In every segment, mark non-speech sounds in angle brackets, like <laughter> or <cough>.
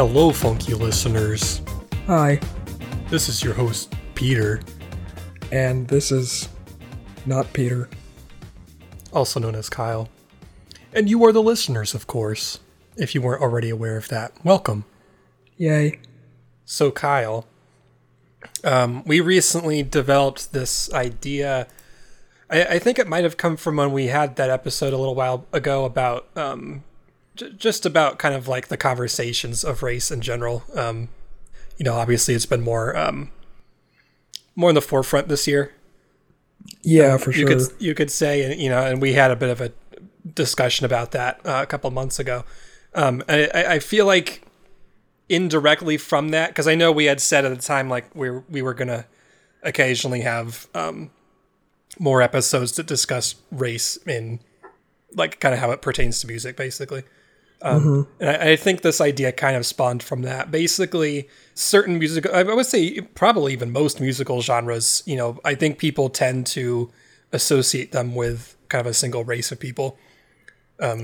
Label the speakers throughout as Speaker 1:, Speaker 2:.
Speaker 1: Hello, funky listeners.
Speaker 2: Hi,
Speaker 1: This is your host, Peter,
Speaker 2: and this is not Peter.
Speaker 1: also known as Kyle. And you are the listeners, of course. If you weren't already aware of that, welcome.
Speaker 2: Yay.
Speaker 1: So, Kyle, um, we recently developed this idea. I, I think it might have come from when we had that episode a little while ago about um, j- just about kind of like the conversations of race in general. Um, you know, obviously, it's been more um, more in the forefront this year.
Speaker 2: Yeah, for
Speaker 1: you
Speaker 2: sure.
Speaker 1: could you could say, and you know, and we had a bit of a discussion about that uh, a couple months ago. Um, I, I feel like indirectly from that, because I know we had said at the time like we were, we were gonna occasionally have um, more episodes that discuss race in like kind of how it pertains to music, basically. Um, And I, I think this idea kind of spawned from that. Basically, certain musical, I would say probably even most musical genres, you know, I think people tend to associate them with kind of a single race of people.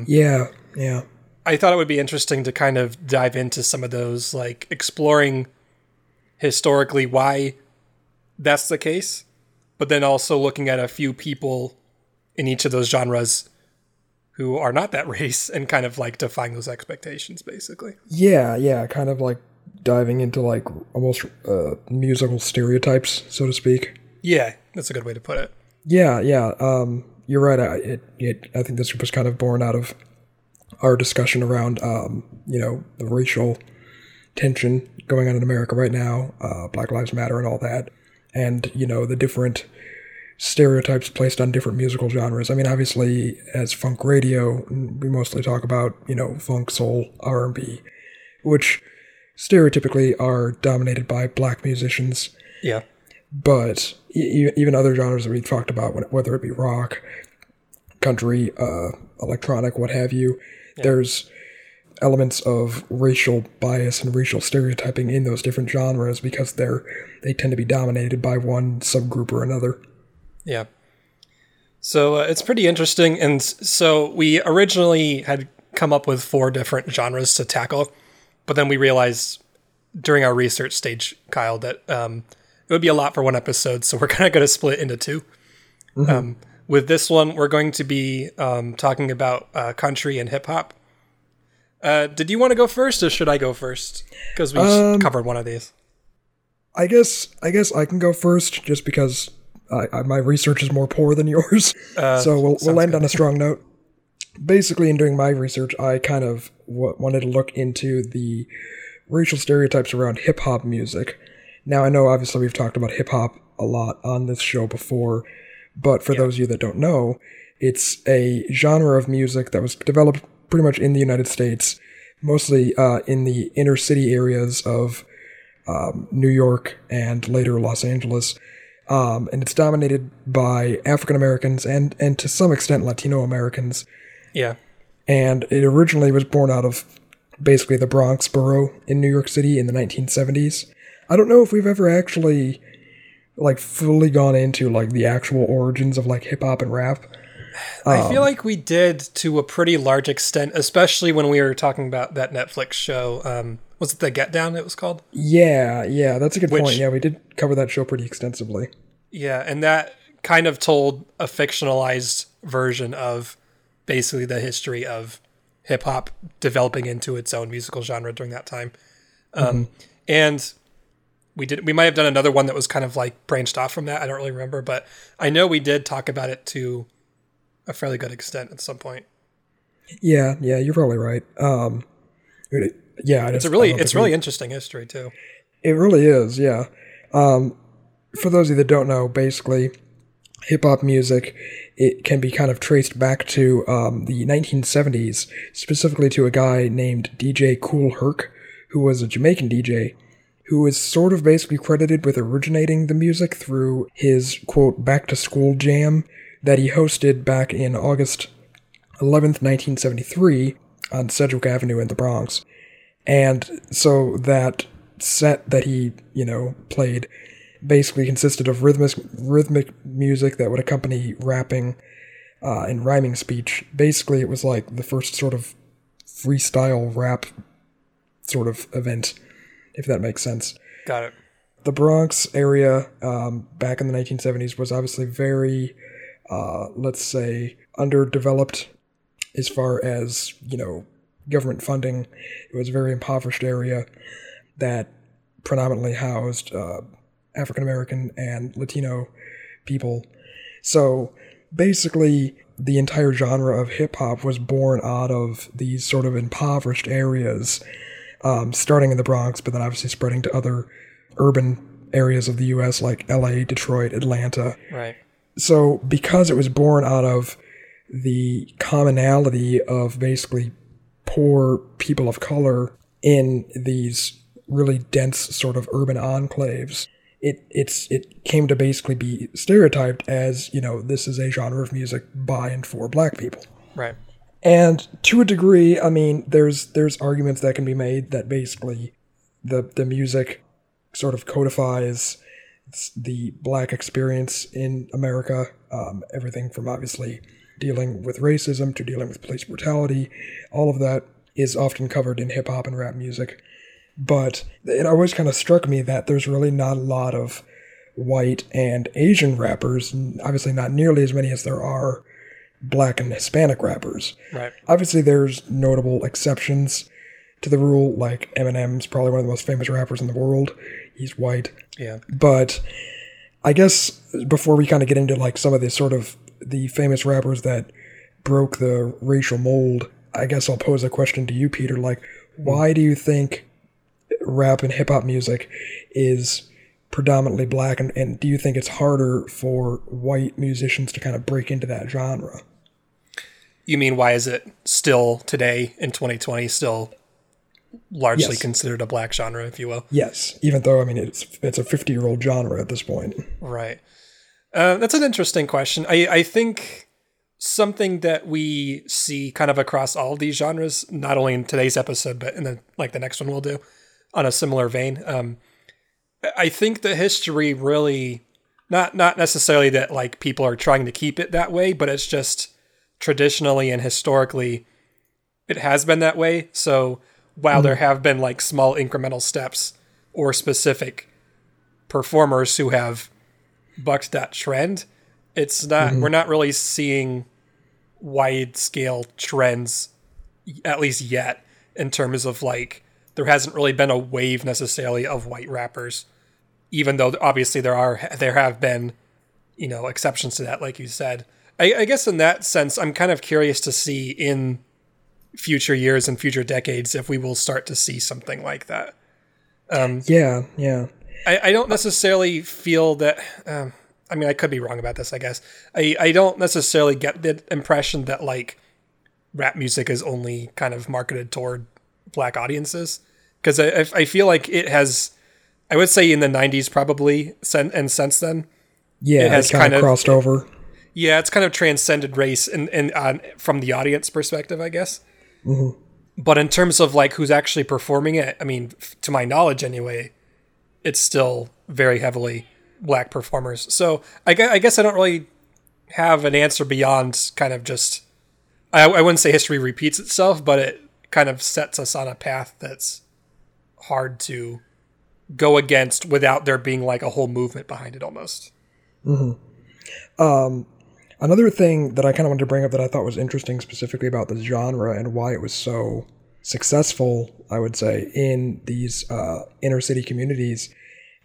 Speaker 2: yeah, yeah.
Speaker 1: I thought it would be interesting to kind of dive into some of those, like exploring historically why that's the case, but then also looking at a few people in each of those genres who are not that <laughs> race and kind of like defying those expectations, basically.
Speaker 2: Yeah, yeah, kind of like diving into like almost uh, musical stereotypes, so to speak.
Speaker 1: Yeah, that's a good way to put it.
Speaker 2: Yeah, yeah. Um, you're right. I, it, it, I think this was kind of born out of our discussion around, um, you know, the racial tension going on in America right now, uh, Black Lives Matter, and all that, and you know the different stereotypes placed on different musical genres. I mean, obviously, as funk radio, we mostly talk about you know funk, soul, R and B, which stereotypically are dominated by black musicians
Speaker 1: Yeah.
Speaker 2: but e- even other genres that we've talked about, whether it be rock, country, uh, electronic, what have you, there's elements of racial bias and racial stereotyping in those different genres because they're they tend to be dominated by one subgroup or another.
Speaker 1: Yeah. So uh, it's pretty interesting. And so we originally had come up with four different genres to tackle, but then we realized during our research stage, Kyle, that um, it would be a lot for one episode. So we're <laughs> kind of going to split into 2 Um, with this one, we're going to be um, talking about uh, country and hip hop. Uh, did you want to go first, or should I go first? Because we
Speaker 2: Um,
Speaker 1: covered one of these.
Speaker 2: I guess I guess I can go first just because I, I, my research is more poor than <laughs> yours.
Speaker 1: Uh,
Speaker 2: so we'll, we'll end
Speaker 1: good.
Speaker 2: on a strong note. Basically, in doing my research, I kind of w- wanted to look into the racial stereotypes around hip hop music. Now, I know obviously we've talked about hip hop a lot on this show before, but for those of you that don't know, it's a genre of music that was developed pretty much in the United States, mostly uh, in the inner city areas of um, New York and later Los Angeles. Um, and it's dominated by African Americans and, and to some extent Latino Americans.
Speaker 1: Yeah.
Speaker 2: And it originally was born out of basically the Bronx borough in New York City in the 1970s. I don't know if we've ever actually like fully gone into like the actual origins of like hip hop and rap.
Speaker 1: I feel like we did to a pretty large extent, especially when we were talking about that Netflix show. Um, was it the Get Down? It was called.
Speaker 2: Yeah, yeah, that's a good
Speaker 1: Which-
Speaker 2: point. Yeah, we did cover that show pretty extensively.
Speaker 1: Yeah, and that kind of told a fictionalized version of basically the history of hip hop developing into its own musical genre during that time. Um, And we did we might have done another one that was kind of like branched off from that. I don't really remember, but I know we did talk about it to a fairly good extent at some point.
Speaker 2: Yeah, yeah, you're probably right. Um, yeah,
Speaker 1: It's a really it's really interesting history too.
Speaker 2: It really is, yeah. Um, for those of you that don't know, basically, hip hop music it can be kind of traced back to um, the 1970s, specifically to a guy named DJ Kool Herc, who was a Jamaican DJ, who is sort of basically credited with originating the music through his quote back to school jam that he hosted back in August 11th, 1973, on Sedgwick Avenue in the Bronx. And so that set that he, you know, played basically consisted of rhythmic rhythmic music that would accompany rapping uh, and rhyming speech. Basically, it was like the first sort of freestyle rap sort of event, if that makes sense.
Speaker 1: Got it.
Speaker 2: The Bronx area um, back in the 1970s was obviously very, uh, let's say, underdeveloped as far as, you know, government funding. It was a very impoverished area that predominantly housed uh, African American and Latino people. So basically, the entire genre of hip hop was born out of these sort of impoverished areas, um, starting in the Bronx, but then obviously spreading to other urban areas of the US like LA, Detroit, Atlanta.
Speaker 1: Right.
Speaker 2: So, because it was born out of the commonality of basically poor people of color in these really dense sort of urban enclaves, it it's it came to basically be stereotyped as you know this is a genre of music by and for black people.
Speaker 1: Right.
Speaker 2: And to a degree, I mean, there's there's arguments that can be made that basically the the music sort of codifies the black experience in America. Um, everything from obviously dealing with racism to dealing with police brutality, all of that is often covered in hip hop and rap music. But it always kind of struck me that there's really not a lot of white and Asian rappers, and obviously not nearly as many as there are black and Hispanic rappers.
Speaker 1: Right.
Speaker 2: Obviously, there's notable exceptions to the rule, like Eminem's probably one of the most famous rappers in the world. He's white.
Speaker 1: Yeah.
Speaker 2: But I guess before we kind of get into like some of the sort of the famous rappers that broke the racial mold, I guess I'll pose a question to you, Peter. Like, why do you think rap and hip hop music is predominantly black, and, and do you think it's harder for white musicians to kind of break into that genre?
Speaker 1: You mean why is it still today in 2020 still largely
Speaker 2: Yes.
Speaker 1: considered a black genre, if you will?
Speaker 2: Yes, even though I mean it's it's a fifty year old genre at this point.
Speaker 1: Right. Uh, that's an interesting question. I, I think something that we see kind of across all these genres, not only in today's episode, but in the like the next one we'll do, on a similar vein. Um, I think the history really, not not necessarily that like people are trying to keep it that way, but it's just traditionally and historically, it has been that way. So while there have been like small incremental steps or specific performers who have that trend, it's not we're not really seeing wide scale trends at least yet in terms of like there hasn't really been a wave necessarily of white rappers even though obviously there are there have been you know exceptions to that like you said. I, I guess in that sense i'm kind of curious to see in future years and future decades if we will start to see something like that.
Speaker 2: Um, Yeah, yeah.
Speaker 1: I, I don't necessarily feel that. Um, I mean, I could be wrong about this. I guess I, I don't necessarily get the impression that like rap music is only kind of marketed toward black audiences because I, I I feel like it has. I would say in the '90s probably, and since then,
Speaker 2: Yeah,
Speaker 1: It has
Speaker 2: kind of crossed over.
Speaker 1: yeah, it's kind of transcended race and and on from the audience perspective, I guess. But in terms of like who's actually performing it, I mean, f- to my knowledge anyway, it's still very heavily black performers. So I, gue- I guess I don't really have an answer beyond kind of just. I, I wouldn't say history repeats itself, but it kind of sets us on a path that's hard to go against without there being like a whole movement behind it almost. Mm-hmm.
Speaker 2: Um, another thing that I kind of wanted to bring up that I thought was interesting specifically about this genre and why it was so successful, I would say, in these uh, inner city communities,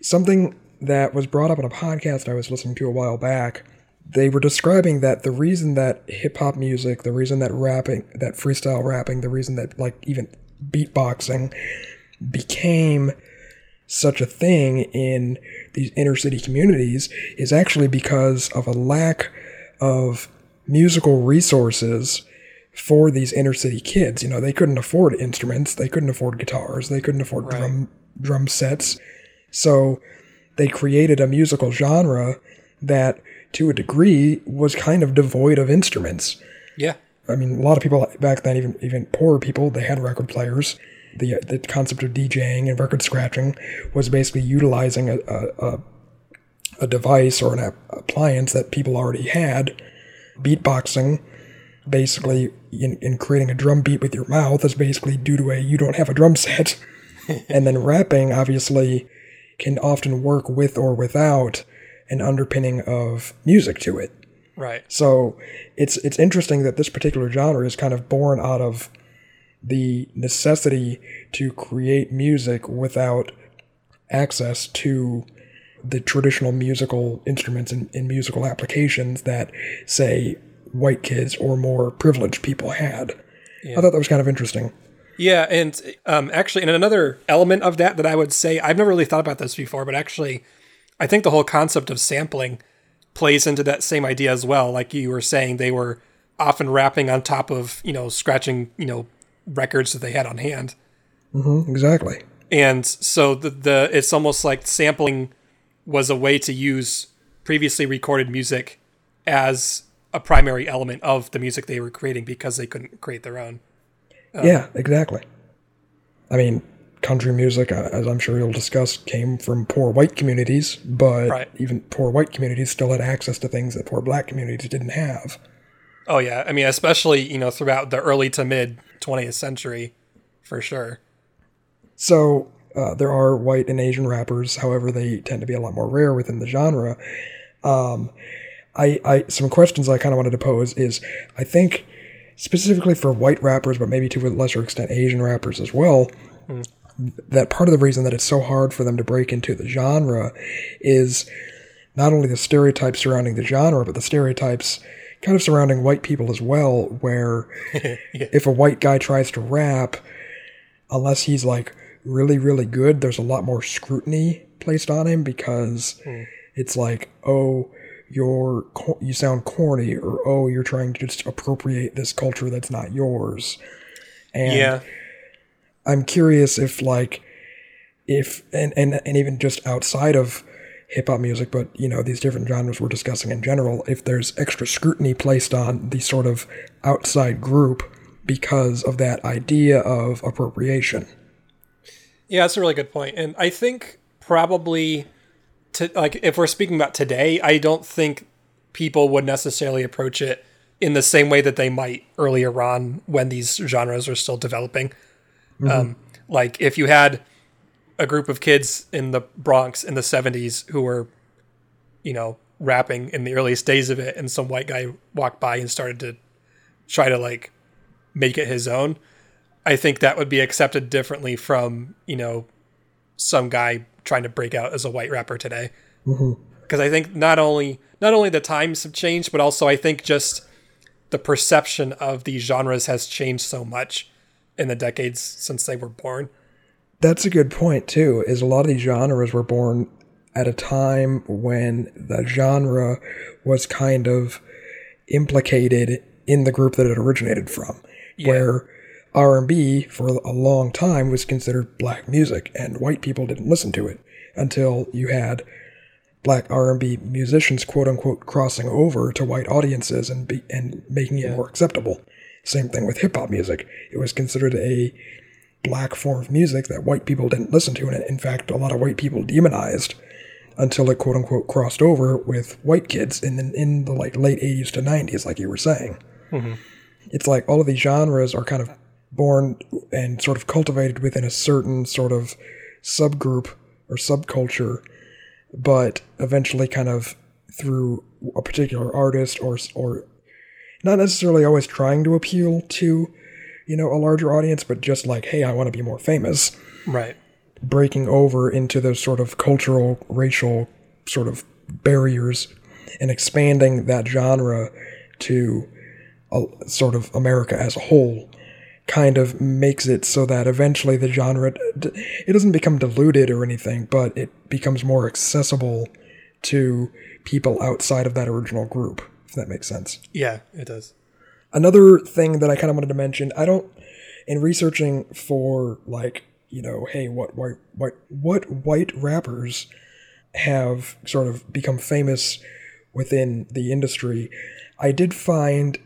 Speaker 2: something that was brought up in a podcast I was listening to a while back. They were describing that the reason that hip hop music, the reason that rapping, that freestyle rapping, the reason that like even beatboxing became such a thing in these inner city communities is actually because of a lack of musical resources for these inner city kids. You know, they couldn't afford instruments, they couldn't afford guitars, they couldn't afford drum drum sets. So they created a musical genre that to a degree was kind of devoid of instruments.
Speaker 1: Yeah.
Speaker 2: I mean, a lot of people back then, even even poorer people, they had record players. The uh, the concept of DJing and record scratching was basically utilizing a a, a, device or an app- appliance that people already had. Beatboxing basically in, in creating a drum beat with your mouth is basically due to a you don't have a drum set. <laughs> and then rapping obviously can often work with or without an underpinning of music to it.
Speaker 1: Right.
Speaker 2: So it's it's interesting that this particular genre is kind of born out of the necessity to create music without access to the traditional musical instruments and, and musical applications that say white kids or more privileged people had. I thought that was kind of interesting.
Speaker 1: Yeah, and um, actually, and another element of that that I would say I've never really thought about this before, but actually, I think the whole concept of sampling plays into that same idea as well. Like you were saying, they were often rapping on top of you know scratching you know records that they had on hand,
Speaker 2: hmm exactly.
Speaker 1: and so the the it's almost like sampling was a way to use previously recorded music as a primary element of the music they were creating because they couldn't create their own.
Speaker 2: yeah, exactly. I mean, country music, uh, as I'm sure you'll discuss, came from poor white communities, but
Speaker 1: Right.
Speaker 2: even poor white communities still had access to things that poor black communities didn't have.
Speaker 1: Oh yeah, I mean, especially you know throughout the early to mid 20th century, for sure.
Speaker 2: So uh, there are white and Asian rappers, however, they tend to be a lot more rare within the genre. Um, I, I some questions I kind of wanted to pose is I think specifically for white rappers, but maybe to a lesser extent Asian rappers as well. Mm. That part of the reason that it's so hard for them to break into the genre is not only the stereotypes surrounding the genre, but the stereotypes kind of surrounding white people as well, where <laughs> if a white guy tries to rap, unless he's like really, really good, there's a lot more scrutiny placed on him because mm. it's like, oh, you're you sound corny, or oh, you're trying to just appropriate this culture that's not yours. And
Speaker 1: yeah,
Speaker 2: I'm curious if like if and and and even just outside of hip hop music, but you know these different genres we're discussing in general, if there's extra scrutiny placed on the sort of outside group because of that idea of appropriation.
Speaker 1: yeah, that's a really good point, and I think probably to like if we're speaking about today, I don't think people would necessarily approach it in the same way that they might earlier on when these genres are still developing. Um, like if you had a group of kids in the Bronx in the 70s who were, you know, rapping in the earliest days of it, and some white guy walked by and started to try to like make it his own, I think that would be accepted differently from, you know, some guy trying to break out as a white rapper today. Mm-hmm. Because I think not only not only the times have changed, but also I think just the perception of these genres has changed so much in the decades since they were born.
Speaker 2: That's a good point too. Is a lot of these genres were born at a time when the genre was kind of implicated in the group that it originated from, where R&B for a long time was considered black music and white people didn't listen to it until you had black R&B musicians quote unquote crossing over to white audiences and be, and making it more acceptable. Same thing with hip hop music. It was considered a black form of music that white people didn't listen to, and in fact, a lot of white people demonized until it quote unquote crossed over with white kids in the, in the like late 80s to 90s, like you were saying. Mm-hmm. It's like all of these genres are kind of born and sort of cultivated within a certain sort of subgroup or subculture, but eventually kind of through a particular artist or or not necessarily always trying to appeal to you know a larger audience but just like hey i want to be more famous
Speaker 1: Right.
Speaker 2: breaking over into those sort of cultural racial sort of barriers and expanding that genre to a, sort of america as a whole kind of makes it so that eventually the genre d- it doesn't become diluted or anything but it becomes more accessible to people outside of that original group if that makes sense
Speaker 1: Yeah, it does.
Speaker 2: another thing that I kind of wanted to mention, I don't in researching for like, you know, hey, what white what what white rappers have sort of become famous within the industry, I did find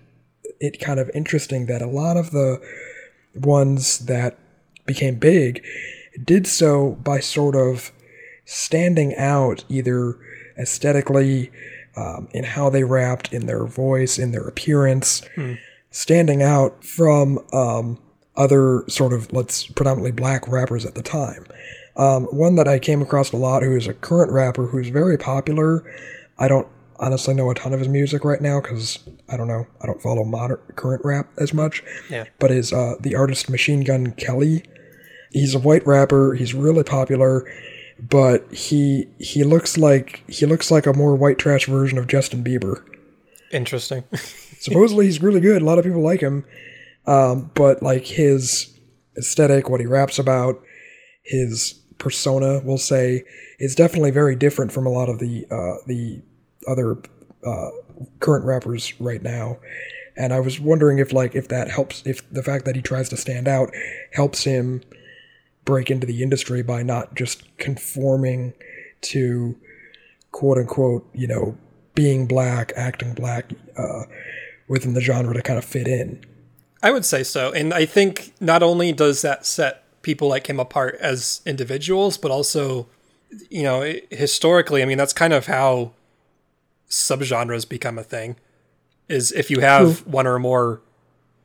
Speaker 2: it kind of interesting that a lot of the ones that became big did so by sort of standing out either aesthetically um, in how they rapped in their voice in their appearance standing out from um, other sort of let's predominantly black rappers at the time. Um, one that I came across a lot, who is a current rapper who's very popular. I don't honestly know a ton of his music right now because I don't know. I don't follow modern current rap as much.
Speaker 1: Yeah.
Speaker 2: But is uh, the artist Machine Gun Kelly? He's a white rapper. He's really popular, but he he looks like he looks like a more white trash version of Justin Bieber.
Speaker 1: Interesting. <laughs>
Speaker 2: Supposedly he's really good. A lot of people like him, um, but like his aesthetic, what he raps about, his persona, we'll say, is definitely very different from a lot of the uh, the other uh, current rappers right now. And I was wondering if like if that helps, if the fact that he tries to stand out helps him break into the industry by not just conforming to quote unquote, you know, being black, acting black uh, within the genre to kind of fit in.
Speaker 1: I would say so. And I think not only does that set people like him apart as individuals, but also, you know, historically, I mean, that's kind of how subgenres become a thing. Is if you have True. one or more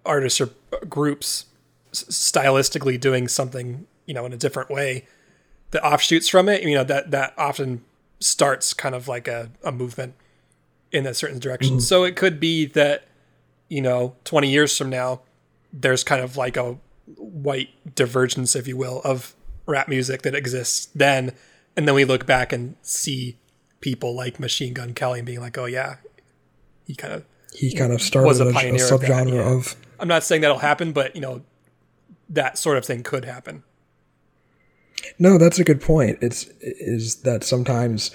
Speaker 1: artists or groups stylistically doing something, you know, in a different way, the offshoots from it, you know, that that often starts kind of like a, a movement in a certain direction. Mm-hmm. So it could be that, you know, 20 years from now, there's kind of like a white divergence, if you will, of rap music that exists then. And then we look back and see people like Machine Gun Kelly and being like, oh, yeah, he kind of.
Speaker 2: He kind of started was a, pioneer a subgenre of, yeah. of.
Speaker 1: I'm not saying that'll happen, but, you know, that sort of thing could happen.
Speaker 2: No, that's a good point. It's is that sometimes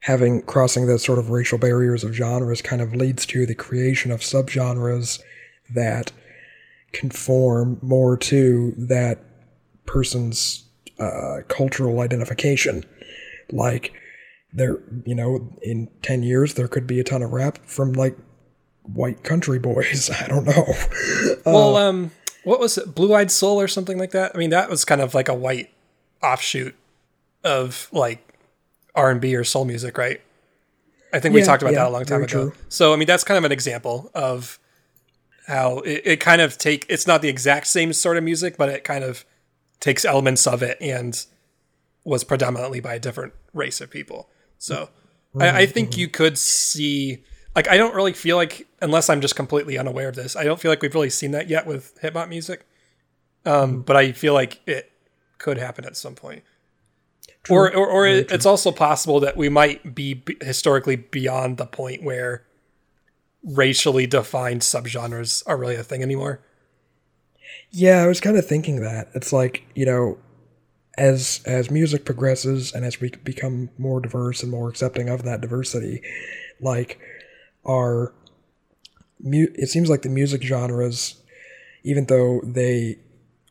Speaker 2: having crossing those sort of racial barriers of genres kind of leads to the creation of subgenres that conform more to that person's uh, cultural identification. Like there, you know, in ten years there could be a ton of rap from like white country boys. <laughs> I don't know. <laughs>
Speaker 1: well, uh, um, what was it, Blue Eyed Soul or something like that? I mean, that was kind of like a white offshoot of like R and B or soul music, right? I think we yeah, talked about yeah, that a long time ago. True. So I mean, that's kind of an example of how it, it kind of take. It's not the exact same sort of music, but it kind of takes elements of it and was predominantly by a different race of people. So mm-hmm. I, I, think you could see. Like I don't really feel like, unless I'm just completely unaware of this, I don't feel like we've really seen that yet with hip hop music. Um, mm-hmm. but I feel like it could happen at some point. True. Or, or, or it's also possible that we might be historically beyond the point where racially defined subgenres are really a thing anymore.
Speaker 2: Yeah, I was kind of thinking that. It's like, you know, as as music progresses and as we become more diverse and more accepting of that diversity, like our mu- it seems like the music genres even though they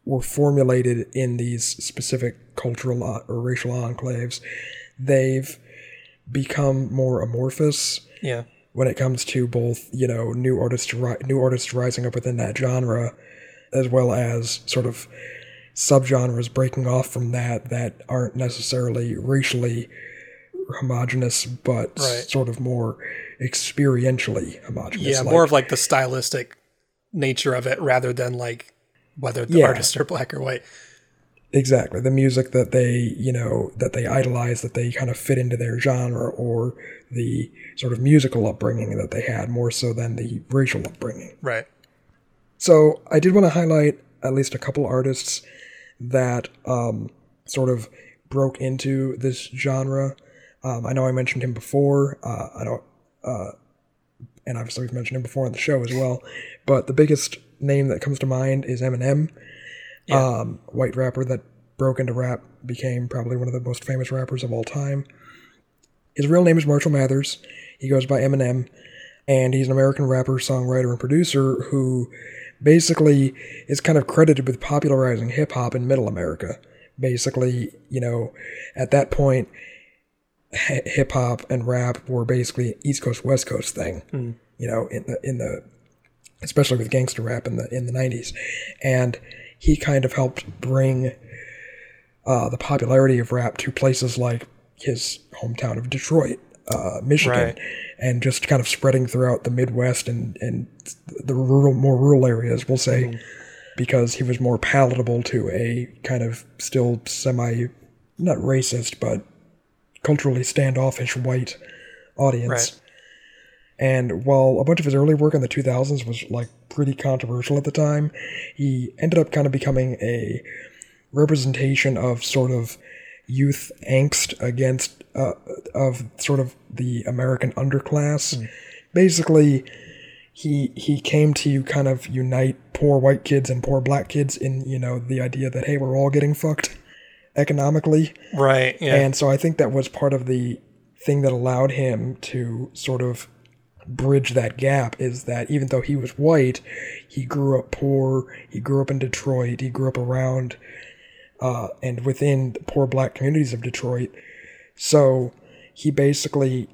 Speaker 2: were formulated in these specific cultural or racial enclaves, they've become more amorphous.
Speaker 1: Yeah.
Speaker 2: When it comes to both, you know, new artists new artists rising up within that genre, as well as sort of subgenres breaking off from that that aren't necessarily racially homogenous, but right. sort of more experientially homogenous.
Speaker 1: Yeah, like, more of like the stylistic nature of it rather than like whether the yeah. artists are black or white.
Speaker 2: Exactly. The music that they, you know, that they idolize, that they kind of fit into their genre or the sort of musical upbringing that they had more so than the racial upbringing.
Speaker 1: Right.
Speaker 2: So I did want to highlight at least a couple artists that um, sort of broke into this genre. Um, I know I mentioned him before. Uh, I don't, uh, and obviously we've mentioned him before on the show as well. But the biggest name that comes to mind is Eminem, yeah. um, white rapper that broke into rap, became probably one of the most famous rappers of all time. His real name is Marshall Mathers. He goes by Eminem, and he's an American rapper, songwriter, and producer who basically is kind of credited with popularizing hip hop in Middle America. Basically, you know, at that point, hip hop and rap were basically East Coast West Coast thing. Mm. You know, in the in the especially with gangster rap in the in the 90s and he kind of helped bring uh, the popularity of rap to places like his hometown of Detroit uh, Michigan,
Speaker 1: Right.
Speaker 2: And just kind of spreading throughout the Midwest and and the rural, more rural areas, we'll say, mm-hmm. because he was more palatable to a kind of still semi, not racist, but culturally standoffish white audience.
Speaker 1: Right.
Speaker 2: And while a bunch of his early work in the 2000s was like pretty controversial at the time, he ended up kind of becoming a representation of sort of youth angst against uh, of sort of the American underclass. Basically, he he came to kind of unite poor white kids and poor black kids in you know the idea that hey we're all getting fucked economically.
Speaker 1: Right. Yeah.
Speaker 2: And so I think that was part of the thing that allowed him to sort of bridge that gap is that even though he was white, he grew up poor, he grew up in Detroit, he grew up around uh, and within the poor black communities of Detroit. So he basically,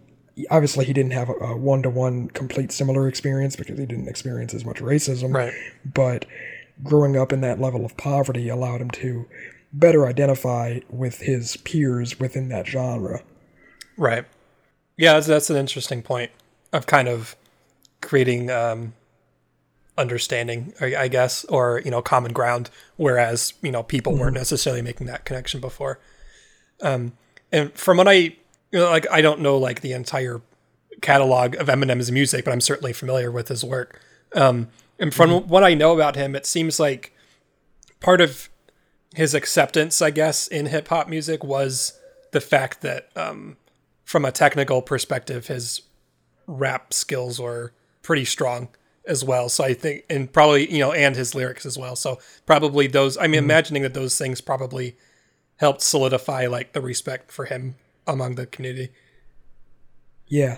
Speaker 2: obviously, he didn't have a one to one complete similar experience because he didn't experience as much racism.
Speaker 1: Right.
Speaker 2: But growing up in that level of poverty allowed him to better identify with his peers within that genre.
Speaker 1: Right. Yeah, that's, that's an interesting point of kind of creating um, understanding, I, I guess, or you know, common ground. Whereas you know, people weren't necessarily making that connection before. Um, and from what I, you know, like I don't know like the entire catalog of Eminem's music, but I'm certainly familiar with his work. Um, and from what I know about him, it seems like part of his acceptance, I guess, in hip hop music was the fact that, um, from a technical perspective, his rap skills were pretty strong as well. So I think, and probably, you know, and his lyrics as well. So probably those, I'm imagining that those things probably helped solidify like the respect for him among the community.
Speaker 2: Yeah.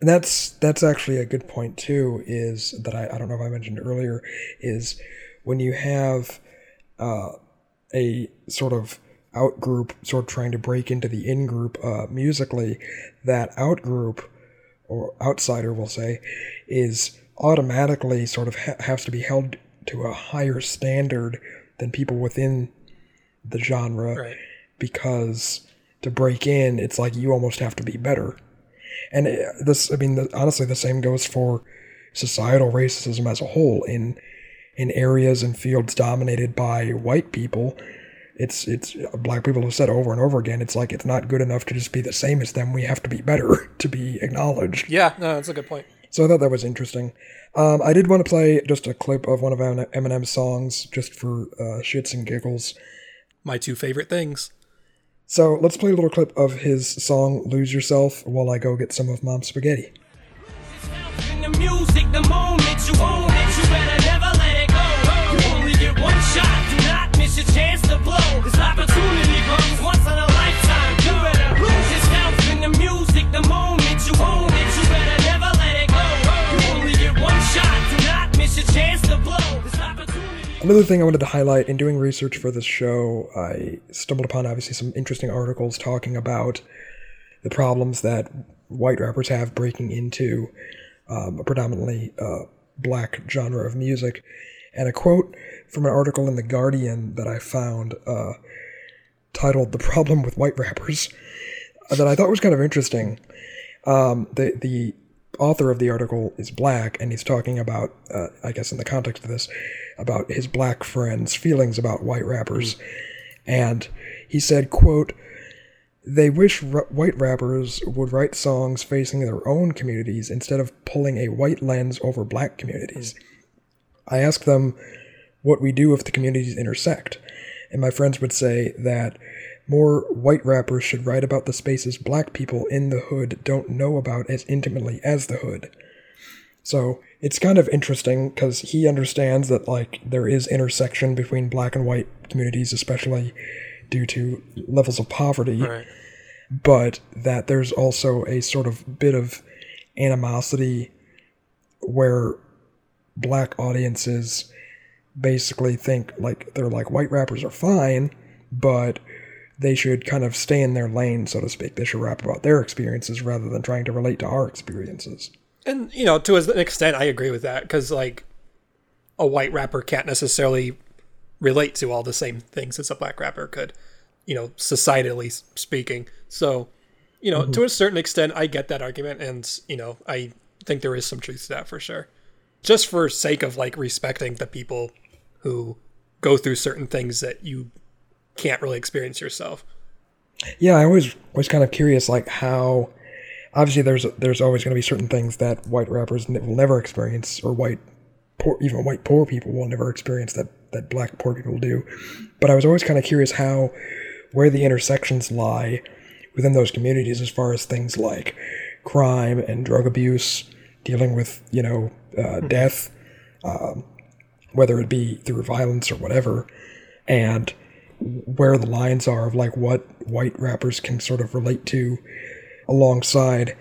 Speaker 2: And that's that's actually a good point too, is that I, I don't know if I mentioned earlier, is when you have uh, a sort of out group sort of trying to break into the in group uh, musically, that out group or outsider we'll say is automatically sort of ha- has to be held to a higher standard than people within the genre
Speaker 1: Right.
Speaker 2: because to break in it's like you almost have to be better and uh, this i mean the, honestly the same goes for societal racism as a whole in in areas and fields dominated by white people it's it's black people have said over and over again it's like it's not good enough to just be the same as them we have to be better <laughs> to be acknowledged
Speaker 1: Yeah, no, that's a good point.
Speaker 2: so I thought that was interesting. Um, I did want to play just a clip of one of Emin- Eminem's songs, just for uh, shits and giggles.
Speaker 1: My two favorite things.
Speaker 2: So let's play a little clip of his song "Lose Yourself" while I go get some of Mom's spaghetti. Another thing I wanted to highlight in doing research for this show, I stumbled upon obviously some interesting articles talking about the problems that white rappers have breaking into um, a predominantly uh, black genre of music. And a quote from an article in The Guardian that I found uh, titled The Problem with White Rappers uh, that I thought was kind of interesting. Um, the, the author of the article is black, and he's talking about, uh, I guess, in the context of this, about his black friends' feelings about white rappers. And he said, quote, they wish r- white rappers would write songs facing their own communities instead of pulling a white lens over black communities. I asked them what we do if the communities intersect, and my friends would say that more white rappers should write about the spaces black people in the hood don't know about as intimately as the hood. So it's kind of interesting because he understands that like there is intersection between black and white communities, especially due to levels of poverty
Speaker 1: Right.
Speaker 2: but that there's also a sort of bit of animosity where black audiences basically think like they're like white rappers are fine, but they should kind of stay in their lane, so to speak. They should rap about their experiences rather than trying to relate to our experiences.
Speaker 1: And you know, to an extent, I agree with that because like a white rapper can't necessarily relate to all the same things as a black rapper could, you know, societally speaking. So, you know, to mm-hmm. a certain extent, I get that argument, and you know, I think there is some truth to that for sure. Just for sake of like respecting the people who go through certain things that you can't really experience yourself.
Speaker 2: Yeah, I always was kind of curious, like how. Obviously, there's there's always going to be certain things that white rappers will never experience, or white, poor, even white poor people will never experience that that black poor people do. But I was always kind of curious how, where the intersections lie within those communities as far as things like crime and drug abuse, dealing with you know uh, death, um, whether it be through violence or whatever, and where the lines are of like what white rappers can sort of relate to alongside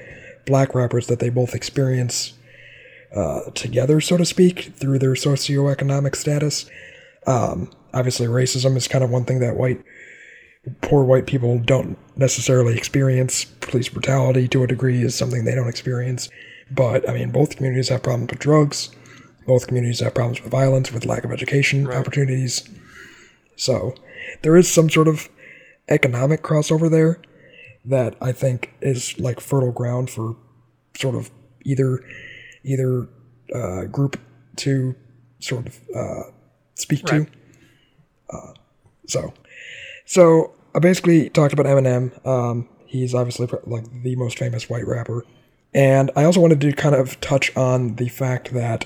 Speaker 2: black rappers that they both experience uh, together, so to speak, through their socioeconomic status. Um, obviously, racism is kind of one thing that white, poor white people don't necessarily experience. Police brutality, to a degree, is something they don't experience. But I mean, both communities have problems with drugs. Both communities have problems with violence, with lack of education opportunities. So there is some sort of economic crossover there that I think is like fertile ground for sort of either either uh, group to sort of uh, speak
Speaker 1: Right.
Speaker 2: to. Uh, so, so I basically talked about Eminem. Um, he's obviously like the most famous white rapper, and I also wanted to kind of touch on the fact that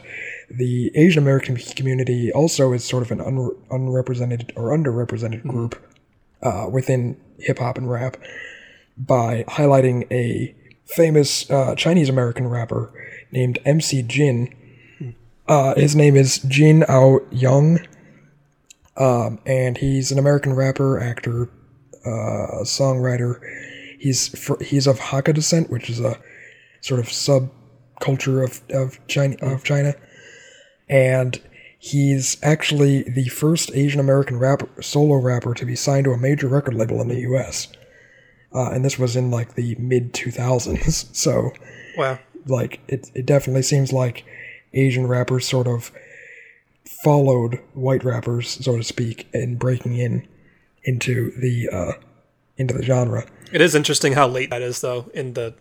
Speaker 2: the Asian American community also is sort of an un- unrepresented or underrepresented group uh, within hip hop and rap by highlighting a famous uh, Chinese American rapper named MC Jin. Uh, his name is Jin Ao Young, um, and he's an American rapper, actor, uh, songwriter. He's fr- he's of Hakka descent, which is a sort of subculture of of China of China, and he's actually the first Asian American rapper solo rapper to be signed to a major record label in the U.S. Uh, and this was in like the mid 2000s. <laughs> So
Speaker 1: Wow.
Speaker 2: like it, it definitely seems like Asian rappers sort of followed white rappers, so to speak, in breaking in into the uh, into the genre
Speaker 1: It is interesting how late that is, though, in the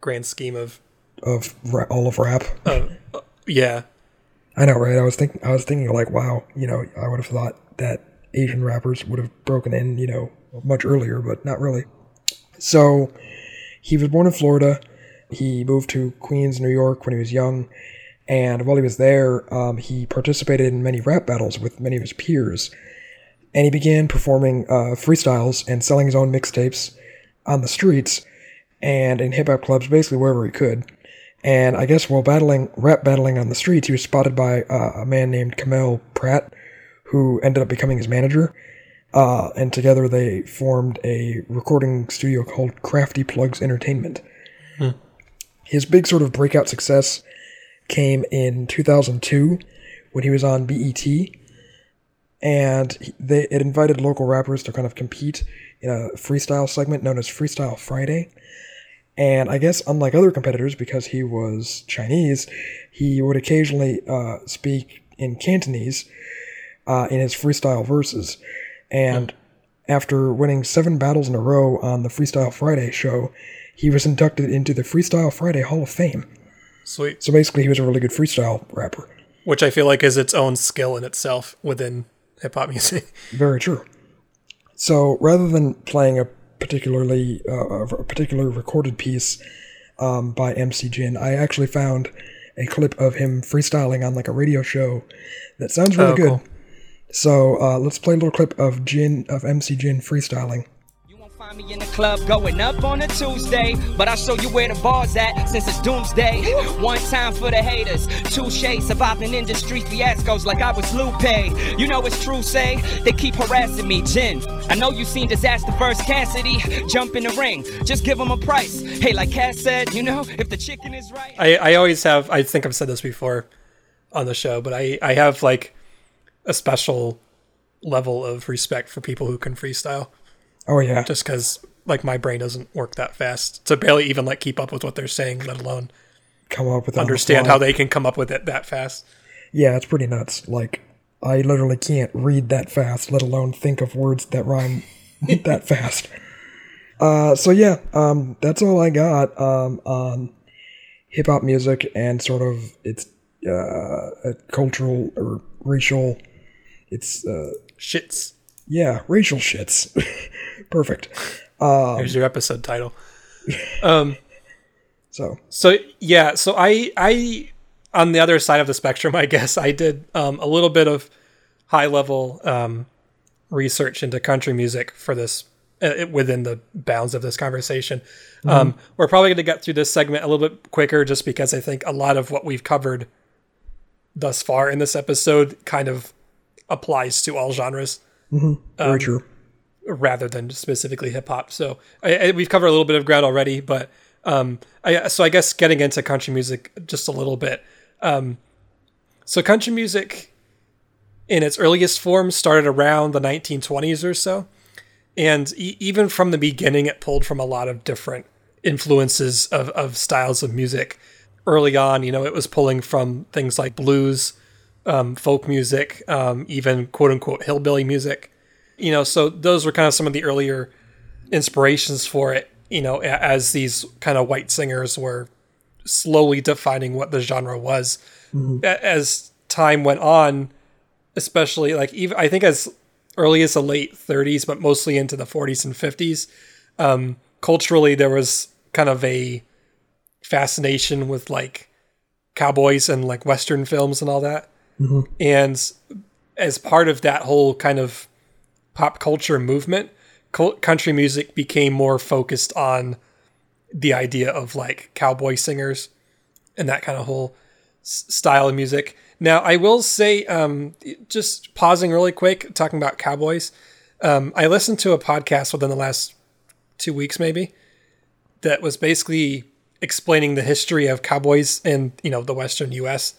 Speaker 1: grand scheme of.
Speaker 2: of ra- all of rap.
Speaker 1: Uh, uh, yeah.
Speaker 2: I know, right? I was thinking, I was thinking, like, wow, you know, I would have thought that Asian rappers would have broken in, you know, much earlier, but not really. So, he was born in Florida. He moved to Queens, New York, when he was young, and while he was there, um, he participated in many rap battles with many of his peers. And he began performing uh, freestyles and selling his own mixtapes on the streets and in hip hop clubs, basically wherever he could. And I guess while battling, rap battling on the streets, he was spotted by uh, a man named Kamel Pratt, who ended up becoming his manager. Uh, and together they formed a recording studio called Crafty Plugz Entertainment. His big sort of breakout success came in 2002 when he was on BET. And they, it invited local rappers to kind of compete in a freestyle segment known as Freestyle Friday. And I guess, unlike other competitors, because he was Chinese, he would occasionally uh, speak in Cantonese uh, in his freestyle verses. And after winning seven battles in a row on the Freestyle Friday show, he was inducted into the Freestyle Friday Hall of Fame.
Speaker 1: Sweet.
Speaker 2: So basically, he was a really good freestyle rapper.
Speaker 1: Which I feel like is its own skill in itself within hip hop music. <laughs>
Speaker 2: Very true. So rather than playing a particularly uh, a particular recorded piece um, by MC Jin, I actually found a clip of him freestyling on like a radio show that sounds really
Speaker 1: Oh,
Speaker 2: good.
Speaker 1: Cool.
Speaker 2: So uh, let's play a little clip of Jin of MC Jin freestyling.
Speaker 3: You won't find me in the club going up on a Tuesday, but I'll show you where the bar's at since it's doomsday. One time for the haters, two shades of surviving industry fiascos like I was Lupe. You know it's true, say they keep harassing me, Jen. I know you seen Disaster First Cassidy jump in the ring, just give him a price. Hey, like Cass said, you know, if the chicken is right.
Speaker 1: I, I always have I think I've said this before on the show, but I, I have like a special level of respect for people who can freestyle.
Speaker 2: Oh yeah,
Speaker 1: Just because like my brain doesn't work that fast to barely even like keep up with what they're saying, let alone
Speaker 2: come up with it on the
Speaker 1: understand how they can come up with it that fast.
Speaker 2: Yeah, it's pretty nuts. Like I literally can't read that fast, let alone think of words that rhyme <laughs> that fast. Uh, so yeah, um, that's all I got um, on hip hop music and sort of its uh, cultural or racial. It's uh,
Speaker 1: Shits.
Speaker 2: yeah, racial shits. <laughs> Perfect. Um,
Speaker 1: Here's your episode title. <laughs> Um.
Speaker 2: So
Speaker 1: So yeah, so I I on the other side of the spectrum, I guess I did um, a little bit of high level um, research into country music for this uh, within the bounds of this conversation. Um, we're probably going to get through this segment a little bit quicker, just because I think a lot of what we've covered thus far in this episode kind of applies to all genres
Speaker 2: very true.
Speaker 1: rather than specifically hip hop. So I, I, we've covered a little bit of ground already, but um, I, so I guess getting into country music just a little bit. Um, so country music, in its earliest form, started around the 1920s or so, and e- even from the beginning, it pulled from a lot of different influences of, of styles of music. Early on, you know, it was pulling from things like blues, um, folk music, um, even quote unquote hillbilly music. You know so those were kind of some of the earlier inspirations for it you know as these kind of white singers were slowly defining what the genre was. A- as time went on especially like even i think as early as the late 30s but mostly into the 40s and 50s um culturally there was kind of a fascination with like cowboys and like western films and all that and as part of that whole kind of pop culture movement, country music became more focused on the idea of like cowboy singers and that kind of whole style of music. Now, I will say, um, just pausing really quick, talking about cowboys. Um, I listened to a podcast within the last two weeks, maybe, that was basically explaining the history of cowboys in you know the Western U.S.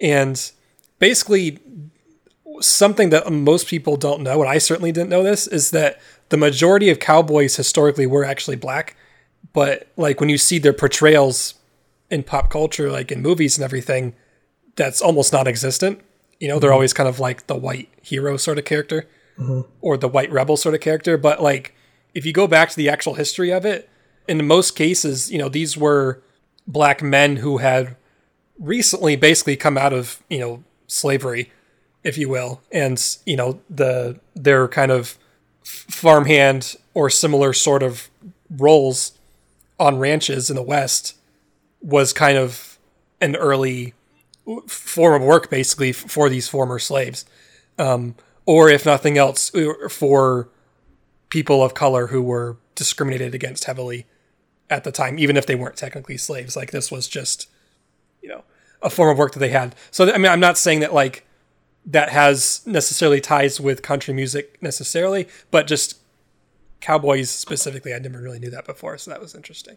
Speaker 1: and basically something that most people don't know, and I certainly didn't know this, is that the majority of cowboys historically were actually black. But like when you see their portrayals in pop culture, like in movies and everything, that's almost non-existent. You know, they're mm-hmm. always kind of like the white hero sort of character mm-hmm. or the white rebel sort of character. But like if you go back to the actual history of it, in most cases, you know, these were black men who had recently basically come out of, you know, slavery if you will, and you know the their kind of farmhand or similar sort of roles on ranches in the West was kind of an early form of work, basically for these former slaves, um, or if nothing else, for people of color who were discriminated against heavily at the time, even if they weren't technically slaves. Like this was just, you know, a form of work that they had. So I mean, I'm not saying that like that has necessarily ties with country music necessarily, but just cowboys specifically. I never really knew that before, so that was interesting.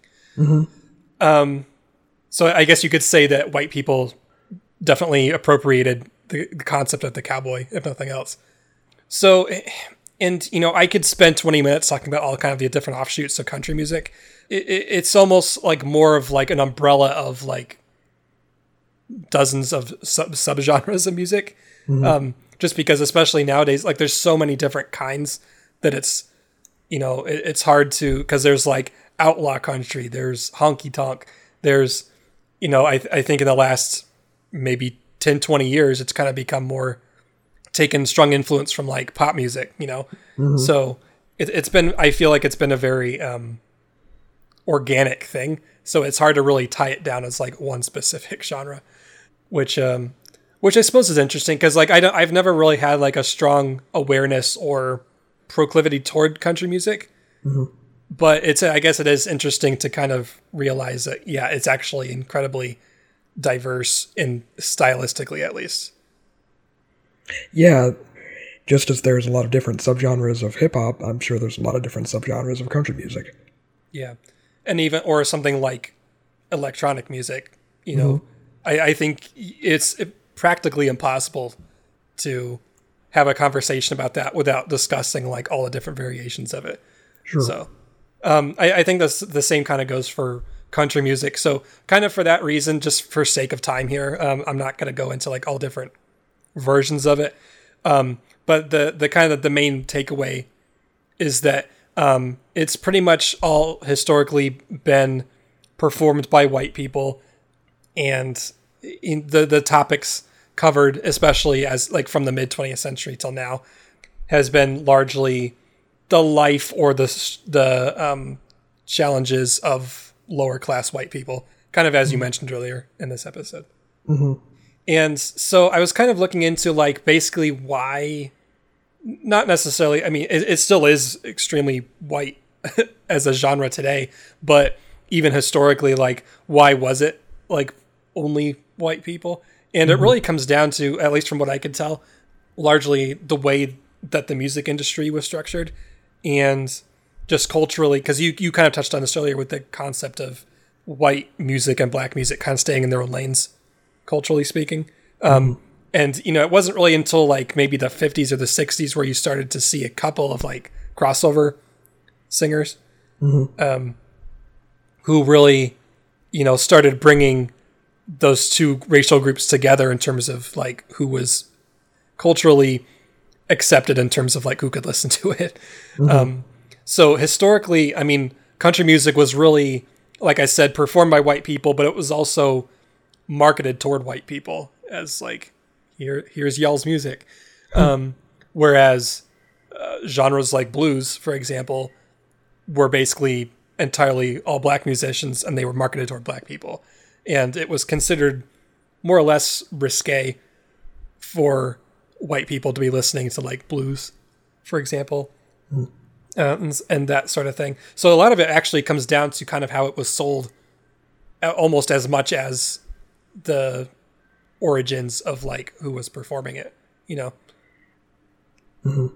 Speaker 1: Um, so I guess you could say that white people definitely appropriated the, the concept of the cowboy, if nothing else. So, and you know, I could spend 20 minutes talking about all kind of the different offshoots of country music. It, it, it's almost like more of like an umbrella of like dozens of sub subgenres of music. Um, just because, especially nowadays, like there's so many different kinds that it's, you know, it, it's hard to because there's like outlaw country, there's honky tonk, there's, you know, I I think in the last maybe 10, 20 years, it's kind of become more taken strong influence from like pop music, you know. So it, it's been, I feel like it's been a very um, organic thing. So it's hard to really tie it down as like one specific <laughs> genre, which um, which I suppose is interesting because like I don't, I've never really had like a strong awareness or proclivity toward country music. But it's I guess it is interesting to kind of realize that yeah, it's actually incredibly diverse in stylistically at least.
Speaker 2: Yeah, just as there's a lot of different subgenres of hip hop, I'm sure there's a lot of different subgenres of country music.
Speaker 1: Yeah, and even or something like electronic music. You know, I, I think it's practically impossible to have a conversation about that without discussing like all the different variations of it.
Speaker 2: Sure.
Speaker 1: So, um, I, I think that's the same kind of goes for country music. So, kind of for that reason, just for sake of time here, um, I'm not going to go into like all different versions of it. Um, but the the kind of the main takeaway is that Um, it's pretty much all historically been performed by white people, and in the the topics covered, especially as like from the mid 20th century till now, has been largely the life or the the um, challenges of lower class white people, kind of as you mentioned earlier in this episode. And so I was kind of looking into like basically why, not necessarily. I mean, it, it still is extremely white <laughs> as a genre today, but even historically, like why was it like only white people? And it really comes down to, at least from what I could tell, largely the way that the music industry was structured, and just culturally, because you you kind of touched on this earlier with the concept of white music and black music kind of staying in their own lanes culturally speaking. Um, and you know, it wasn't really until like maybe the 50s or the 60s where you started to see a couple of like crossover singers um, who really, you know, started bringing those two racial groups together in terms of like who was culturally accepted in terms of like who could listen <laughs> to it. Um, so historically, I mean, country music was really, like I said, performed by white people, but it was also marketed toward white people as like here here's y'all's music. Um whereas uh, genres like blues for example were basically entirely all black musicians and they were marketed toward black people and it was considered more or less risque for white people to be listening to like blues for example uh, and, and that sort of thing. So a lot of it actually comes down to kind of how it was sold almost as much as the origins of like who was performing it you know?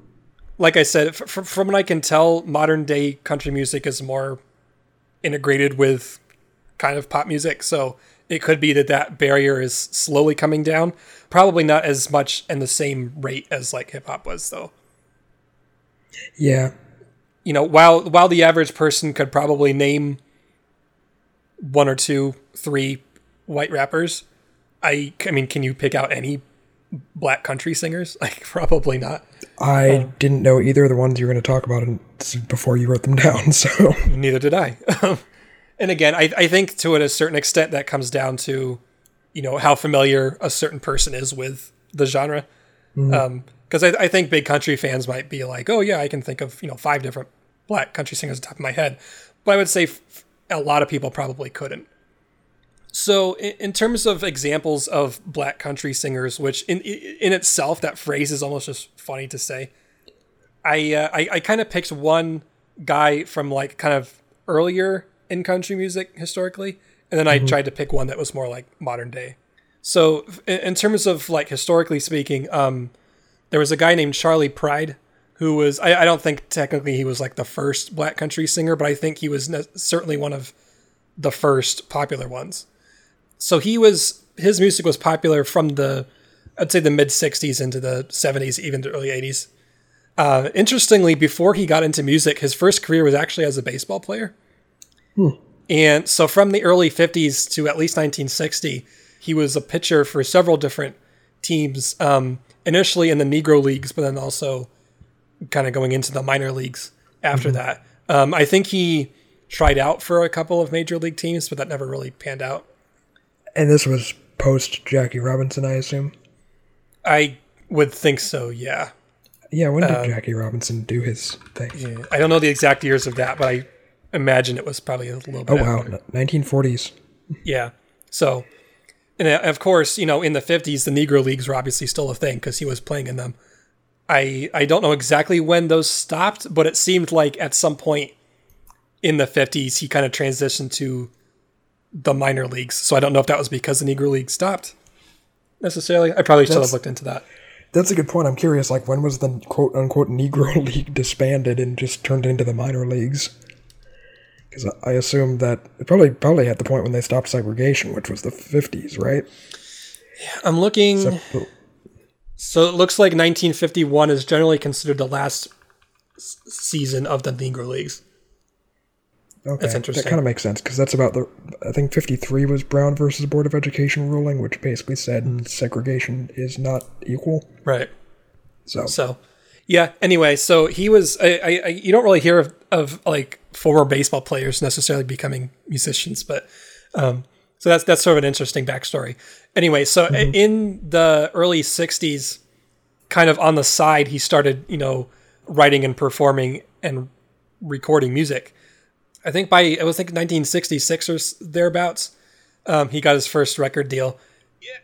Speaker 1: Like i said f- from what i can tell modern day country music is more integrated with kind of pop music so it could be that that barrier is slowly coming down. Probably not as much and the same rate as like hip hop was though.
Speaker 2: Yeah.
Speaker 1: you know while while the average person could probably name one or two three white rappers i i mean can you pick out any black country singers? <laughs> Like probably not.
Speaker 2: I um, didn't know either of the ones you were going to talk about before you wrote them down. <laughs> So.
Speaker 1: Neither did i <laughs> and again I, I think to a certain extent that comes down to you know how familiar a certain person is with the genre. Because I, I think big country fans might be like oh yeah i can think of you know five different black country singers on top of my head. But i would say f- a lot of people probably couldn't. So in, in terms of examples of black country singers which in in itself that phrase is almost just funny to say i uh, i, I kind of picked one guy from like kind of earlier in country music historically and then i tried to pick one that was more like modern day so in, in terms of like historically speaking um there was a guy named charley pride who was I, I don't think technically he was like the first black country singer but i think he was ne- certainly one of the first popular ones so he was his music was popular from the I'd say the mid '60s into the '70s, even the early '80s. Uh, interestingly, before he got into music, his first career was actually as a baseball player. And so, from the early '50s to at least 1960, he was a pitcher for several different teams. Um, initially in the Negro leagues, but then also kind of going into the minor leagues after that. Um, I think he tried out for a couple of major league teams, but that never really panned out.
Speaker 2: and this was post Jackie Robinson, I assume.
Speaker 1: I would think so, yeah.
Speaker 2: Yeah, when did
Speaker 1: Um,
Speaker 2: Jackie Robinson do his thing?
Speaker 1: I don't know the exact years of that, but I imagine it was probably a little bit.
Speaker 2: Oh wow, 1940s.
Speaker 1: Yeah. So, and uh, of course, you know, in the 50s, the Negro Leagues were obviously still a thing because he was playing in them. I I don't know exactly when those stopped, but it seemed like at some point in the 50s he kind of transitioned to the minor leagues. So I don't know if that was because the Negro League stopped necessarily. I probably should have looked into that.
Speaker 2: That's a good point. I'm curious, like when was the quote unquote Negro <laughs> League disbanded and just turned into the minor leagues? Because I assume that it probably probably at the point when they stopped segregation, which was the 50s, right?
Speaker 1: Yeah, I'm looking.
Speaker 2: So,
Speaker 1: So it looks like 1951 is generally considered the last s- season of the Negro Leagues.
Speaker 2: okay,
Speaker 1: interesting.
Speaker 2: That kind of makes sense because that's about the. I think 53 was Brown versus Board of Education ruling, which basically said segregation is not equal.
Speaker 1: Right.
Speaker 2: So,
Speaker 1: So, Yeah. Anyway, so he was. I, I, I you don't really hear of, of like former baseball players necessarily becoming musicians, but um, so that's that's sort of an interesting backstory. Anyway, so in the early '60s, kind of on the side, he started you know writing and performing and recording music. I think by it was like 1966 or thereabouts, um, he got his first record deal.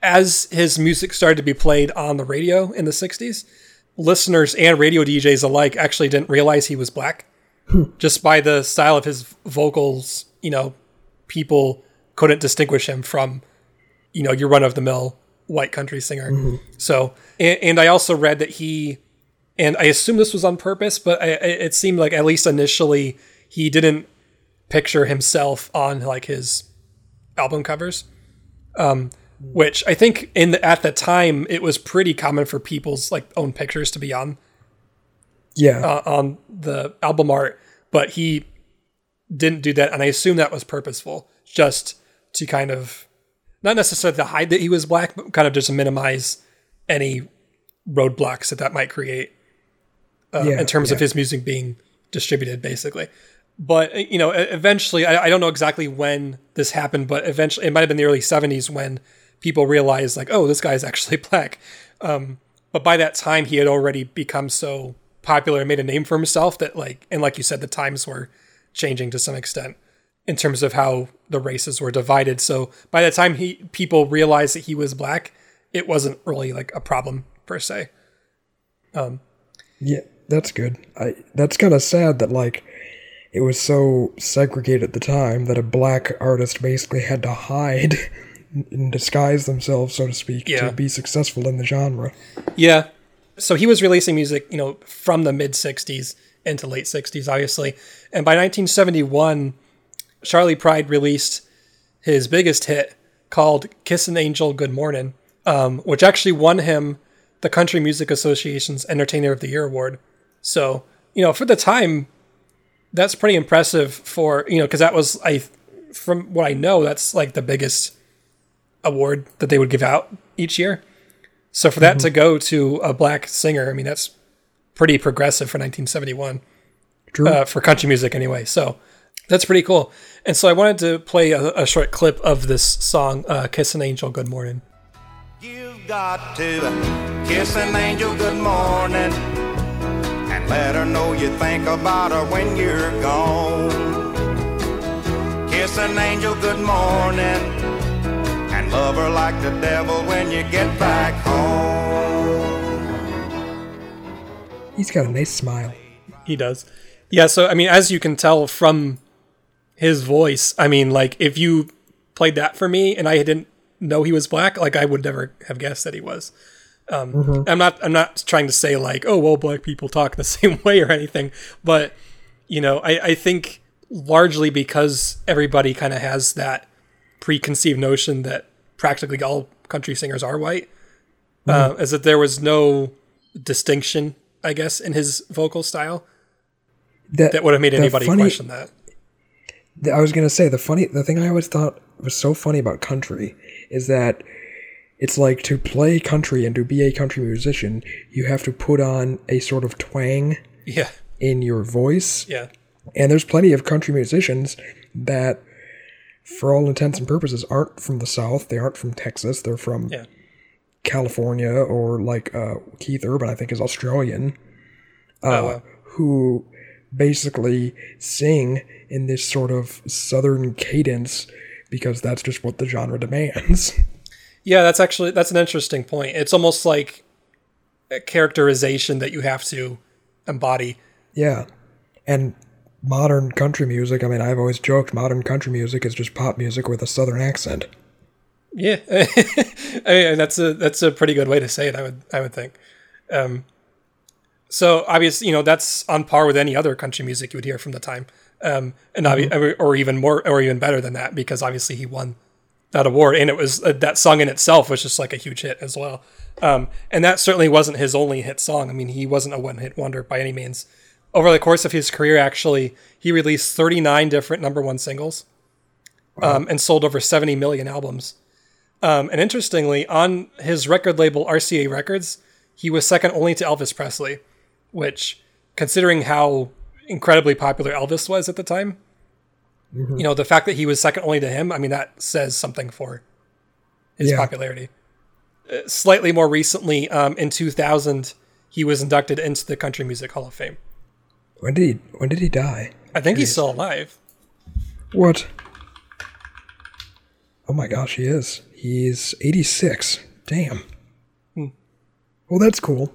Speaker 1: As his music started to be played on the radio in the 60s, listeners and radio DJs alike actually didn't realize he was black. Just by the style of his vocals, you know, people couldn't distinguish him from, you know, your run of the mill white country singer. So, and, and I also read that he, and I assume this was on purpose, but I- it seemed like at least initially he didn't picture himself on like his album covers um, which I think in the, at the time it was pretty common for people's like own pictures to be on
Speaker 2: Yeah.
Speaker 1: uh, on the album art, but he didn't do that, and I assume that was purposeful, just to kind of not necessarily to hide that he was black, but kind of just minimize any roadblocks that that might create uh,
Speaker 2: Yeah,
Speaker 1: in terms of his music being distributed, basically. But uh, you know, eventually, I, I don't know exactly when this happened, but eventually, it might have been the early '70s when people realized, like, oh, this guy's actually <laughs> black. Um, but by that time, he had already become so popular and made a name for himself that, like, and like you said, the times were changing to some extent in terms of how the races were divided. So by the time he people realized that he was black, it wasn't really like a problem per se.
Speaker 2: Um, yeah, that's good. I that's kind of sad that like it was so segregated at the time that a black artist basically had to hide <laughs> and disguise themselves, so to speak,
Speaker 1: Yeah.
Speaker 2: to be successful in the genre.
Speaker 1: Yeah. So he was releasing music, you know, from the mid 60s into late 60s, obviously. And by 1971, Charley Pride released his biggest hit called Kiss an Angel Good Morning, um, which actually won him the Country Music Association's Entertainer of the Year award. So, you know, for the time, that's pretty impressive for, you know, because that was, I, from what I know, that's like the biggest award that they would give out each year. So for that to go to a black singer, I mean, that's pretty progressive for 1971
Speaker 2: True.
Speaker 1: uh, for country music, anyway. So that's pretty cool. And so I wanted to play a, a short clip of this song, uh, "Kiss an Angel, Good Morning."
Speaker 4: You've got to kiss an angel good morning and let her know you think about her when you're gone. Kiss an angel good morning and love her like the devil when you get back home.
Speaker 2: He's got a nice smile.
Speaker 1: He does. Yeah. So I mean, as you can tell from his voice, I mean, like if you played that for me and I didn't know he was black, like I would never have guessed that he was. Um, I'm not. I'm not trying to say like, oh well, black people talk the <laughs> same way or anything, but you know, I, I think largely because everybody kind of has that preconceived notion that practically all country singers are white, uh, as that there was no distinction, I guess, in his vocal style that would have made anybody
Speaker 2: funny-
Speaker 1: question that.
Speaker 2: the- I was gonna say the funny, the thing I always thought was so funny about country is that it's like to play country and to be a country musician, you have to put on a sort of twang
Speaker 1: Yeah,
Speaker 2: in your voice.
Speaker 1: yeah,
Speaker 2: And there's plenty of country musicians that, for all intents and purposes, aren't from the South. They aren't from Texas. They're from
Speaker 1: yeah,
Speaker 2: California or like uh, Keith Urban, I think, is Australian,
Speaker 1: Oh, wow.
Speaker 2: who basically sing in this sort of southern cadence because that's just what the genre demands. <laughs>
Speaker 1: yeah. That's actually that's an interesting point. It's almost like a characterization that you have to embody.
Speaker 2: yeah. And modern country music, I mean, I've always joked modern country music is just pop music with a southern accent.
Speaker 1: Yeah, <laughs> I mean, that's a that's a pretty good way to say it. I would I would think. Um, so obviously, you know, that's on par with any other country music you would hear from the time, um, and obvi- or even more, or even better than that, because obviously he won that award, and it was uh, that song in itself was just like a huge hit as well. Um, and that certainly wasn't his only hit song. I mean, he wasn't a one hit wonder by any means. Over the course of his career, actually, he released 39 different number one singles um, and sold over 70 million albums. Um, and interestingly, on his record label RCA Records, he was second only to Elvis Presley. which, considering how incredibly popular Elvis was at the time, you know, the fact that he was second only to him, I mean, that says something for his
Speaker 2: Yeah.
Speaker 1: popularity. Uh, slightly more recently, um, in 2000, he was inducted into the Country Music Hall of Fame.
Speaker 2: When did he when did he die?
Speaker 1: I think he's still alive.
Speaker 2: What? Oh my gosh, he is. He's 86. Damn. Hmm. Well, that's cool.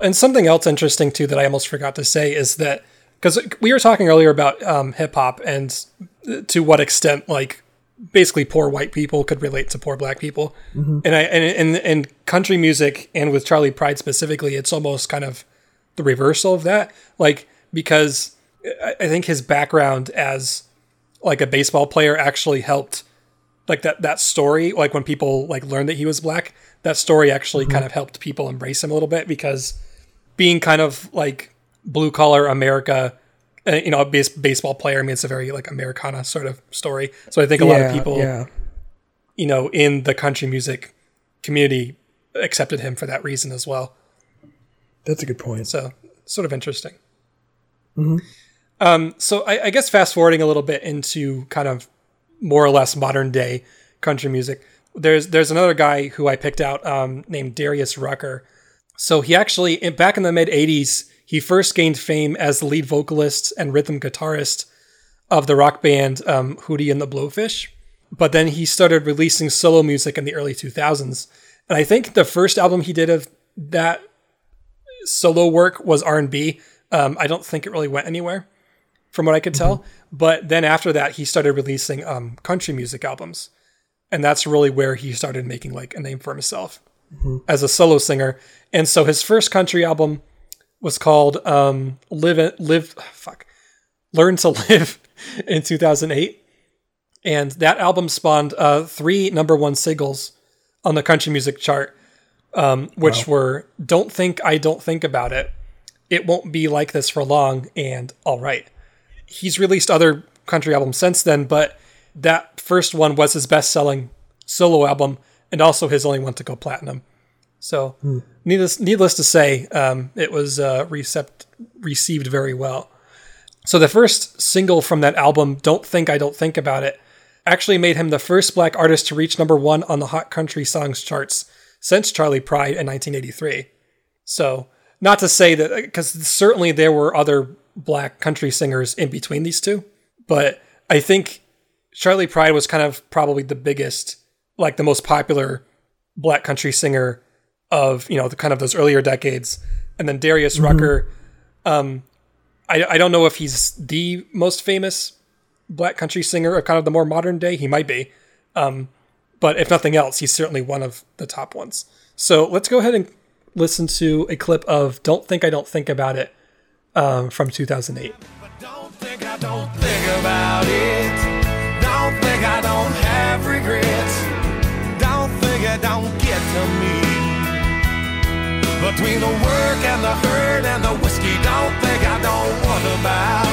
Speaker 1: And something else interesting too that I almost forgot to say is that because we were talking earlier about um, hip hop and uh, to what extent like basically poor white people could relate to poor black people, mm-hmm. and I and in and country music and with Charley Pride specifically, it's almost kind of the reversal of that. Like because I, think his background as like a baseball player actually helped like that that story like when people like learned that he was black that story actually kind of helped people embrace him a little bit because being kind of like blue collar america uh, you know a base, baseball player i mean it's a very like americana sort of story so i think a lot of people
Speaker 2: Yeah.
Speaker 1: you know in the country music community accepted him for that reason as well
Speaker 2: That's a good point.
Speaker 1: so sort of interesting. Um, so I, I guess fast forwarding a little bit into kind of more or less modern day country music. There's there's another guy who I picked out um, named Darius Rucker. So he actually back in the mid '80s he first gained fame as the lead vocalist and rhythm guitarist of the rock band um, Hootie and the Blowfish. But then he started releasing solo music in the early 2000s, and I think the first album he did of that solo work was R&B. Um, I don't think it really went anywhere from what I could tell. But then after that, he started releasing um, country music albums. And that's really where he started making like a name for himself as a solo singer. And so his first country album was called um, Live, Live, fuck, Learn to Live <laughs> in 2008. And that album spawned uh, three number one singles on the country music chart um, which were "Don't Think I Don't Think About It," "It Won't Be Like This for Long," and "All Right." He's released other country albums since then, but that first one was his best-selling solo album, and also his only one to go platinum. So, needless needless to say, um, it was uh, recept- received very well. So the first single from that album, "Don't Think I Don't Think About It," actually made him the first black artist to reach number one on the Hot Country Songs charts since Charley Pride in 1983. So, not to say that, because certainly there were other black country singers in between these two, but I think Charley Pride was kind of probably the biggest, like the most popular black country singer of, you know, the kind of those earlier decades. And then Darius Rucker, um, I, I don't know if he's the most famous black country singer of kind of the more modern day. He might be. Um, but if nothing else, he's certainly one of the top ones. So let's go ahead and listen to a clip of Don't Think I Don't Think About It um, from 2008.
Speaker 5: Don't think I don't think about it. Don't think I don't have regrets. Don't think it don't get to me. Between the work and the hurt and the whiskey, don't think I don't wonder about.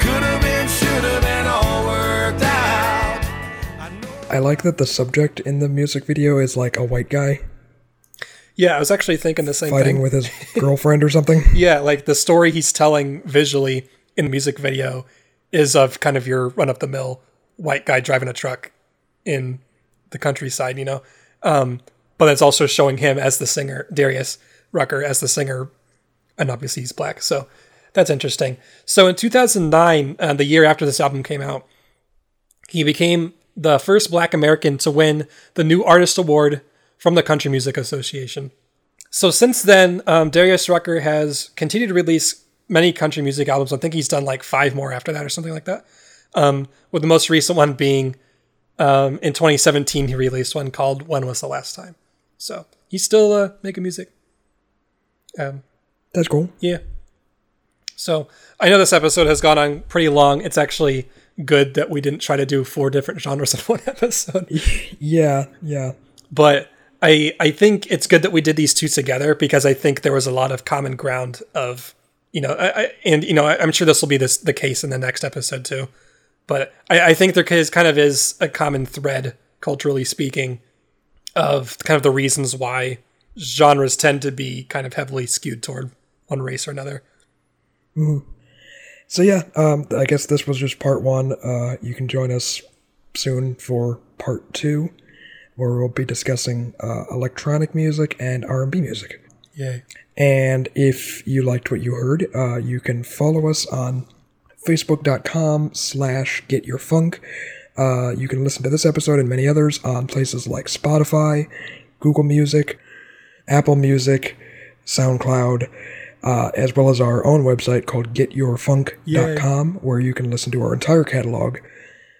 Speaker 5: Could have been, should have been all worked out. I know
Speaker 2: I like that the subject in the music video is like a white guy
Speaker 1: Yeah, I was actually thinking the same thing.
Speaker 2: fighting
Speaker 1: thing.
Speaker 2: with his <laughs> girlfriend or something.
Speaker 1: yeah, like the story he's telling visually in the music video is of kind of your run of the mill white guy driving a truck in the countryside, you know. Um, but it's also showing him as the singer, Darius Rucker as the singer, and obviously he's black. So that's interesting. So in 2009, uh, the year after this album came out, he became the first black American to win the New Artist Award from the Country Music Association. So since then, um, Darius Rucker has continued to release many country music albums. I think he's done like five more after that or something like that. Um, with the most recent one being um, in 2017, he released one called "When Was the Last Time." So he's still uh, making music. Um,
Speaker 2: That's cool.
Speaker 1: yeah. So I know this episode has gone on pretty long. It's actually good that we didn't try to do four different genres in <laughs> one episode <laughs>
Speaker 2: Yeah, yeah.
Speaker 1: but I I think it's good that we did these two together because I think there was a lot of common ground of you know I, I, and you know I, I'm sure this will be this the case in the next episode too, but I, I think there is kind of is a common thread culturally speaking of kind of the reasons why genres tend to be kind of heavily skewed toward one race or another.
Speaker 2: So yeah, um, I guess this was just part one. Uh, you can join us soon for part two, where we'll be discussing uh, electronic music and R and B music.
Speaker 1: Yay.
Speaker 2: And if you liked what you heard, uh, you can follow us on facebook.com slash getyourfunk. Uh, you can listen to this episode and many others on places like Spotify, Google Music, Apple Music, SoundCloud, uh, as well as our own website called getyourfunk.com, where you can listen to our entire catalog.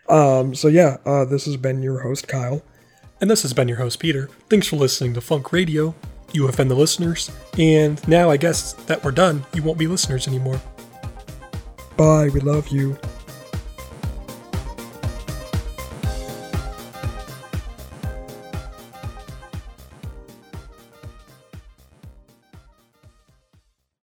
Speaker 2: Um, so yeah, uh, this has been your host, Kyle.
Speaker 1: And this has been your host, Peter. Thanks for listening to Funk Radio. You offend the listeners. And now I guess that we're done. You won't be listeners anymore.
Speaker 2: Bye, we love you.